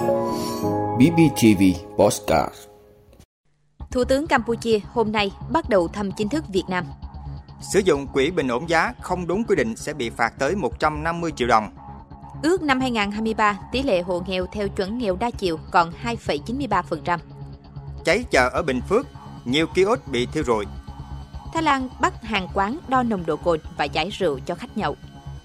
BBTV Postcard Thủ tướng Campuchia hôm nay bắt đầu thăm chính thức Việt Nam. Sử dụng quỹ bình ổn giá không đúng quy định sẽ bị phạt tới 150 triệu đồng. Ước năm 2023, tỷ lệ hộ nghèo theo chuẩn nghèo đa chiều còn 2,93%. Cháy chợ ở Bình Phước, nhiều kiosk bị thiêu rụi. Thái Lan bắt hàng quán đo nồng độ cồn và giải rượu cho khách nhậu.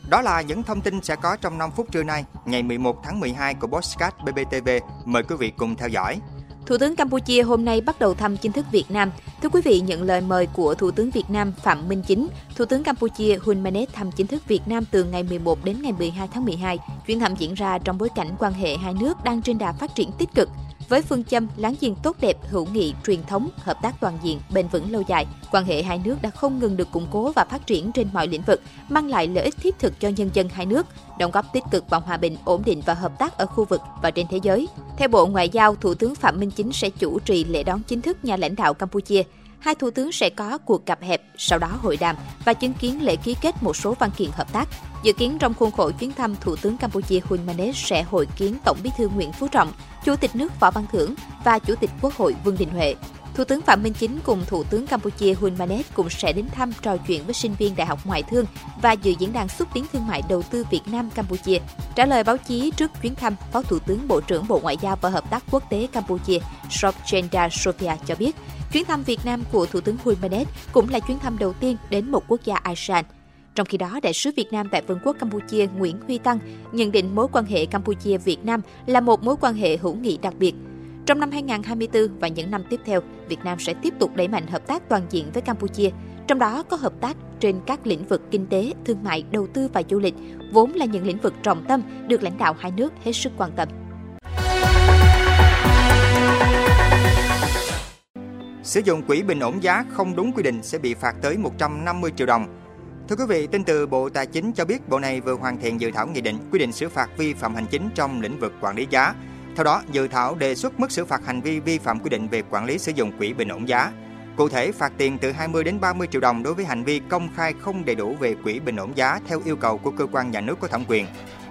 Đó là những thông tin sẽ có trong 5 phút trưa nay, ngày 11 tháng 12 của Postcard BBTV. Mời quý vị cùng theo dõi. Thủ tướng Campuchia hôm nay bắt đầu thăm chính thức Việt Nam. Thưa quý vị, nhận lời mời của Thủ tướng Việt Nam Phạm Minh Chính, Thủ tướng Campuchia Hun Manet thăm chính thức Việt Nam từ ngày 11 đến ngày 12 tháng 12. Chuyến thăm diễn ra trong bối cảnh quan hệ hai nước đang trên đà phát triển tích cực. Với phương châm láng giềng tốt đẹp, hữu nghị, truyền thống, hợp tác toàn diện, bền vững lâu dài, quan hệ hai nước đã không ngừng được củng cố và phát triển trên mọi lĩnh vực, mang lại lợi ích thiết thực cho nhân dân hai nước, đóng góp tích cực vào hòa bình, ổn định và hợp tác ở khu vực và trên thế giới. Theo Bộ Ngoại giao, Thủ tướng Phạm Minh Chính sẽ chủ trì lễ đón chính thức nhà lãnh đạo Campuchia. Hai thủ tướng sẽ có cuộc gặp hẹp, sau đó hội đàm và chứng kiến lễ ký kết một số văn kiện hợp tác. Dự kiến trong khuôn khổ chuyến thăm, Thủ tướng Campuchia Hun Manet sẽ hội kiến Tổng bí thư Nguyễn Phú Trọng, Chủ tịch nước Võ Văn Thưởng và Chủ tịch Quốc hội Vương Đình Huệ. Thủ tướng Phạm Minh Chính cùng Thủ tướng Campuchia Hun Manet cũng sẽ đến thăm trò chuyện với sinh viên Đại học Ngoại thương và dự diễn đàn xúc tiến thương mại đầu tư Việt Nam Campuchia. Trả lời báo chí trước chuyến thăm, Phó Thủ tướng Bộ trưởng Bộ Ngoại giao và Hợp tác Quốc tế Campuchia Sopchenda Sophia cho biết, chuyến thăm Việt Nam của Thủ tướng Hulmanet cũng là chuyến thăm đầu tiên đến một quốc gia ASEAN. Trong khi đó, Đại sứ Việt Nam tại Vương quốc Campuchia Nguyễn Huy Tăng nhận định mối quan hệ Campuchia-Việt Nam là một mối quan hệ hữu nghị đặc biệt. Trong năm 2024 và những năm tiếp theo, Việt Nam sẽ tiếp tục đẩy mạnh hợp tác toàn diện với Campuchia, trong đó có hợp tác trên các lĩnh vực kinh tế, thương mại, đầu tư và du lịch, vốn là những lĩnh vực trọng tâm được lãnh đạo hai nước hết sức quan tâm. Sử dụng quỹ bình ổn giá không đúng quy định sẽ bị phạt tới 150 triệu đồng. Thưa quý vị, tin từ Bộ Tài chính cho biết Bộ này vừa hoàn thiện dự thảo nghị định quy định xử phạt vi phạm hành chính trong lĩnh vực quản lý giá. Theo đó, dự thảo đề xuất mức xử phạt hành vi vi phạm quy định về quản lý sử dụng quỹ bình ổn giá. Cụ thể, phạt tiền từ 20 đến 30 triệu đồng đối với hành vi công khai không đầy đủ về quỹ bình ổn giá theo yêu cầu của cơ quan nhà nước có thẩm quyền.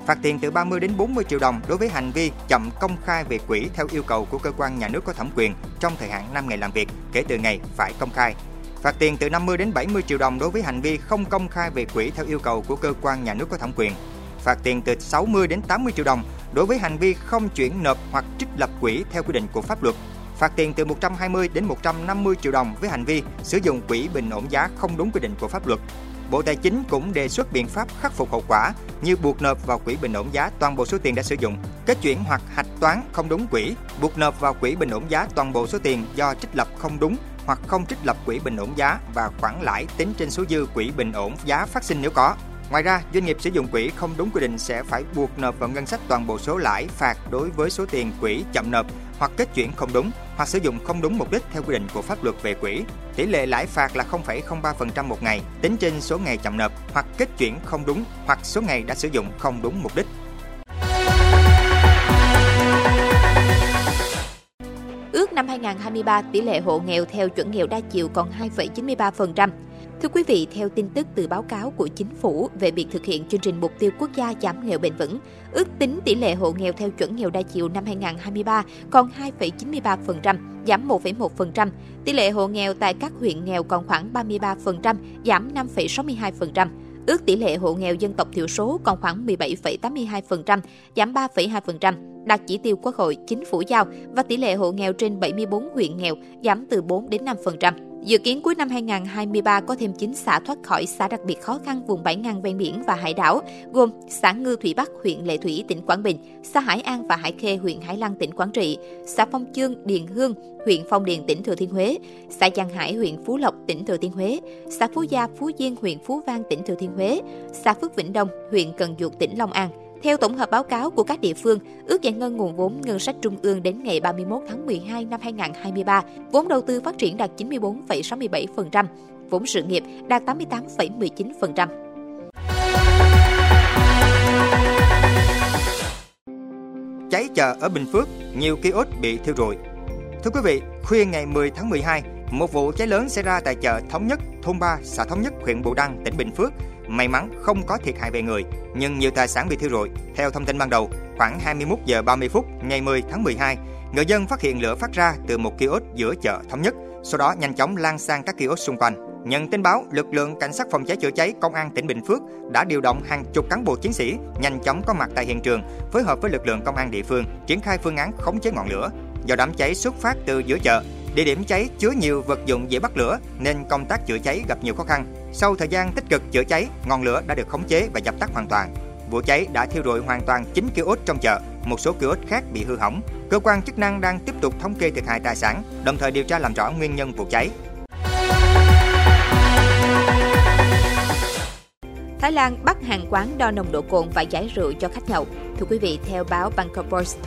Phạt tiền từ 30 đến 40 triệu đồng đối với hành vi chậm công khai về quỹ theo yêu cầu của cơ quan nhà nước có thẩm quyền trong thời hạn 5 ngày làm việc kể từ ngày phải công khai. Phạt tiền từ 50 đến 70 triệu đồng đối với hành vi không công khai về quỹ theo yêu cầu của cơ quan nhà nước có thẩm quyền. Phạt tiền từ 60 đến 80 triệu đồng đối với hành vi không chuyển nộp hoặc trích lập quỹ theo quy định của pháp luật. Phạt tiền từ 120 đến 150 triệu đồng với hành vi sử dụng quỹ bình ổn giá không đúng quy định của pháp luật. Bộ Tài chính cũng đề xuất biện pháp khắc phục hậu quả như buộc nộp vào quỹ bình ổn giá toàn bộ số tiền đã sử dụng, kết chuyển hoặc hạch toán không đúng quỹ, buộc nộp vào quỹ bình ổn giá toàn bộ số tiền do trích lập không đúng hoặc không trích lập quỹ bình ổn giá và khoản lãi tính trên số dư quỹ bình ổn giá phát sinh nếu có. Ngoài ra, doanh nghiệp sử dụng quỹ không đúng quy định sẽ phải buộc nộp vào ngân sách toàn bộ số lãi phạt đối với số tiền quỹ chậm nộp hoặc kết chuyển không đúng hoặc sử dụng không đúng mục đích theo quy định của pháp luật về quỹ. Tỷ lệ lãi phạt là 0,03% một ngày tính trên số ngày chậm nộp hoặc kết chuyển không đúng hoặc số ngày đã sử dụng không đúng mục đích. 2023, tỷ lệ hộ nghèo theo chuẩn nghèo đa chiều còn 2,93%. Thưa quý vị, theo tin tức từ báo cáo của chính phủ về việc thực hiện chương trình mục tiêu quốc gia giảm nghèo bền vững, ước tính tỷ lệ hộ nghèo theo chuẩn nghèo đa chiều năm 2023 còn 2,93%, giảm 1,1%. Tỷ lệ hộ nghèo tại các huyện nghèo còn khoảng 33%, giảm 5,62%. Ước tỷ lệ hộ nghèo dân tộc thiểu số còn khoảng 17,82%, giảm 3,2%, đạt chỉ tiêu Quốc hội, chính phủ giao và tỷ lệ hộ nghèo trên 74 huyện nghèo giảm từ 4 đến 5%. Dự kiến cuối năm 2023 có thêm 9 xã thoát khỏi xã đặc biệt khó khăn vùng bãi ngang ven biển và hải đảo, gồm xã Ngư Thủy Bắc, huyện Lệ Thủy, tỉnh Quảng Bình, xã Hải An và Hải Khê, huyện Hải Lăng, tỉnh Quảng Trị, xã Phong Chương, Điền Hương, huyện Phong Điền, tỉnh Thừa Thiên Huế, xã Giang Hải, huyện Phú Lộc, tỉnh Thừa Thiên Huế, xã Phú Gia, Phú Diên, huyện Phú Vang, tỉnh Thừa Thiên Huế, xã Phước Vĩnh Đông, huyện Cần Duộc, tỉnh Long An. Theo tổng hợp báo cáo của các địa phương, ước giải ngân nguồn vốn ngân sách trung ương đến ngày 31 tháng 12 năm 2023, vốn đầu tư phát triển đạt 94,67%, vốn sự nghiệp đạt 88,19%. Cháy chợ ở Bình Phước, nhiều kiosk bị thiêu rụi. Thưa quý vị, khuya ngày 10 tháng 12, một vụ cháy lớn xảy ra tại chợ Thống Nhất, thôn 3, xã Thống Nhất, huyện Bù Đăng, tỉnh Bình Phước. May mắn không có thiệt hại về người, nhưng nhiều tài sản bị thiêu rụi. Theo thông tin ban đầu, khoảng 21 giờ 30 phút ngày 10 tháng 12, người dân phát hiện lửa phát ra từ một kiosk giữa chợ Thống Nhất, sau đó nhanh chóng lan sang các kiosk xung quanh. Nhận tin báo, lực lượng cảnh sát phòng cháy chữa cháy công an tỉnh Bình Phước đã điều động hàng chục cán bộ chiến sĩ nhanh chóng có mặt tại hiện trường, phối hợp với lực lượng công an địa phương triển khai phương án khống chế ngọn lửa. Do đám cháy xuất phát từ giữa chợ, địa điểm cháy chứa nhiều vật dụng dễ bắt lửa nên công tác chữa cháy gặp nhiều khó khăn. Sau thời gian tích cực chữa cháy, ngọn lửa đã được khống chế và dập tắt hoàn toàn. Vụ cháy đã thiêu rụi hoàn toàn 9 kiosk trong chợ, một số kiosk khác bị hư hỏng. Cơ quan chức năng đang tiếp tục thống kê thiệt hại tài sản, đồng thời điều tra làm rõ nguyên nhân vụ cháy. Thái Lan bắt hàng quán đo nồng độ cồn và giải rượu cho khách nhậu. Thưa quý vị, theo báo Bangkok Post,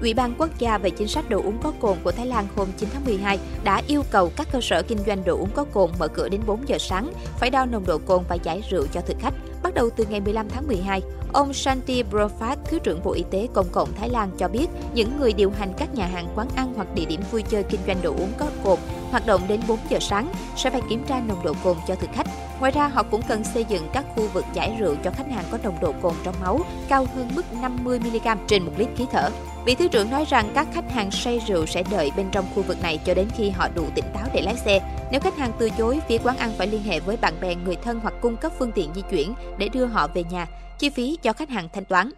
Ủy ban quốc gia về chính sách đồ uống có cồn của Thái Lan hôm 9 tháng 12 đã yêu cầu các cơ sở kinh doanh đồ uống có cồn mở cửa đến 4 giờ sáng, phải đo nồng độ cồn và giải rượu cho thực khách. Bắt đầu từ ngày 15 tháng 12, ông Shanti Prophat, Thứ trưởng Bộ Y tế Công cộng Thái Lan cho biết, những người điều hành các nhà hàng quán ăn hoặc địa điểm vui chơi kinh doanh đồ uống có cồn hoạt động đến 4 giờ sáng sẽ phải kiểm tra nồng độ cồn cho thực khách. Ngoài ra, họ cũng cần xây dựng các khu vực giải rượu cho khách hàng có nồng độ cồn trong máu cao hơn mức 50mg trên 1 lít khí thở. Vị thứ trưởng nói rằng các khách hàng say rượu sẽ đợi bên trong khu vực này cho đến khi họ đủ tỉnh táo để lái xe. Nếu khách hàng từ chối, phía quán ăn phải liên hệ với bạn bè, người thân hoặc cung cấp phương tiện di chuyển để đưa họ về nhà. Chi phí cho khách hàng thanh toán.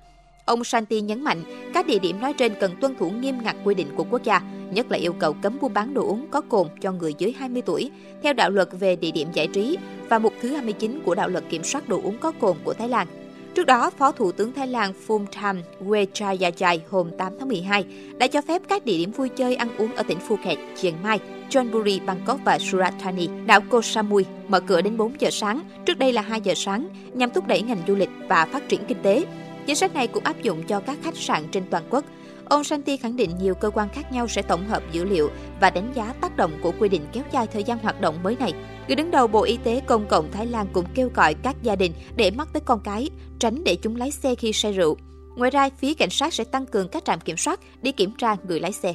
Ông Santi nhấn mạnh, các địa điểm nói trên cần tuân thủ nghiêm ngặt quy định của quốc gia, nhất là yêu cầu cấm buôn bán đồ uống có cồn cho người dưới 20 tuổi, theo đạo luật về địa điểm giải trí và mục thứ 29 của đạo luật kiểm soát đồ uống có cồn của Thái Lan. Trước đó, Phó Thủ tướng Thái Lan Phumtham Wechayachai dạ hôm 8 tháng 12 đã cho phép các địa điểm vui chơi ăn uống ở tỉnh Phuket, Chiang Mai, Chonburi, Bangkok và Surat Thani, đảo Koh Samui mở cửa đến 4 giờ sáng, trước đây là 2 giờ sáng, nhằm thúc đẩy ngành du lịch và phát triển kinh tế. Chính sách này cũng áp dụng cho các khách sạn trên toàn quốc. Ông Santi khẳng định nhiều cơ quan khác nhau sẽ tổng hợp dữ liệu và đánh giá tác động của quy định kéo dài thời gian hoạt động mới này. Người đứng đầu Bộ Y tế Công cộng Thái Lan cũng kêu gọi các gia đình để mắt tới con cái, tránh để chúng lái xe khi say rượu. Ngoài ra, phía cảnh sát sẽ tăng cường các trạm kiểm soát đi kiểm tra người lái xe.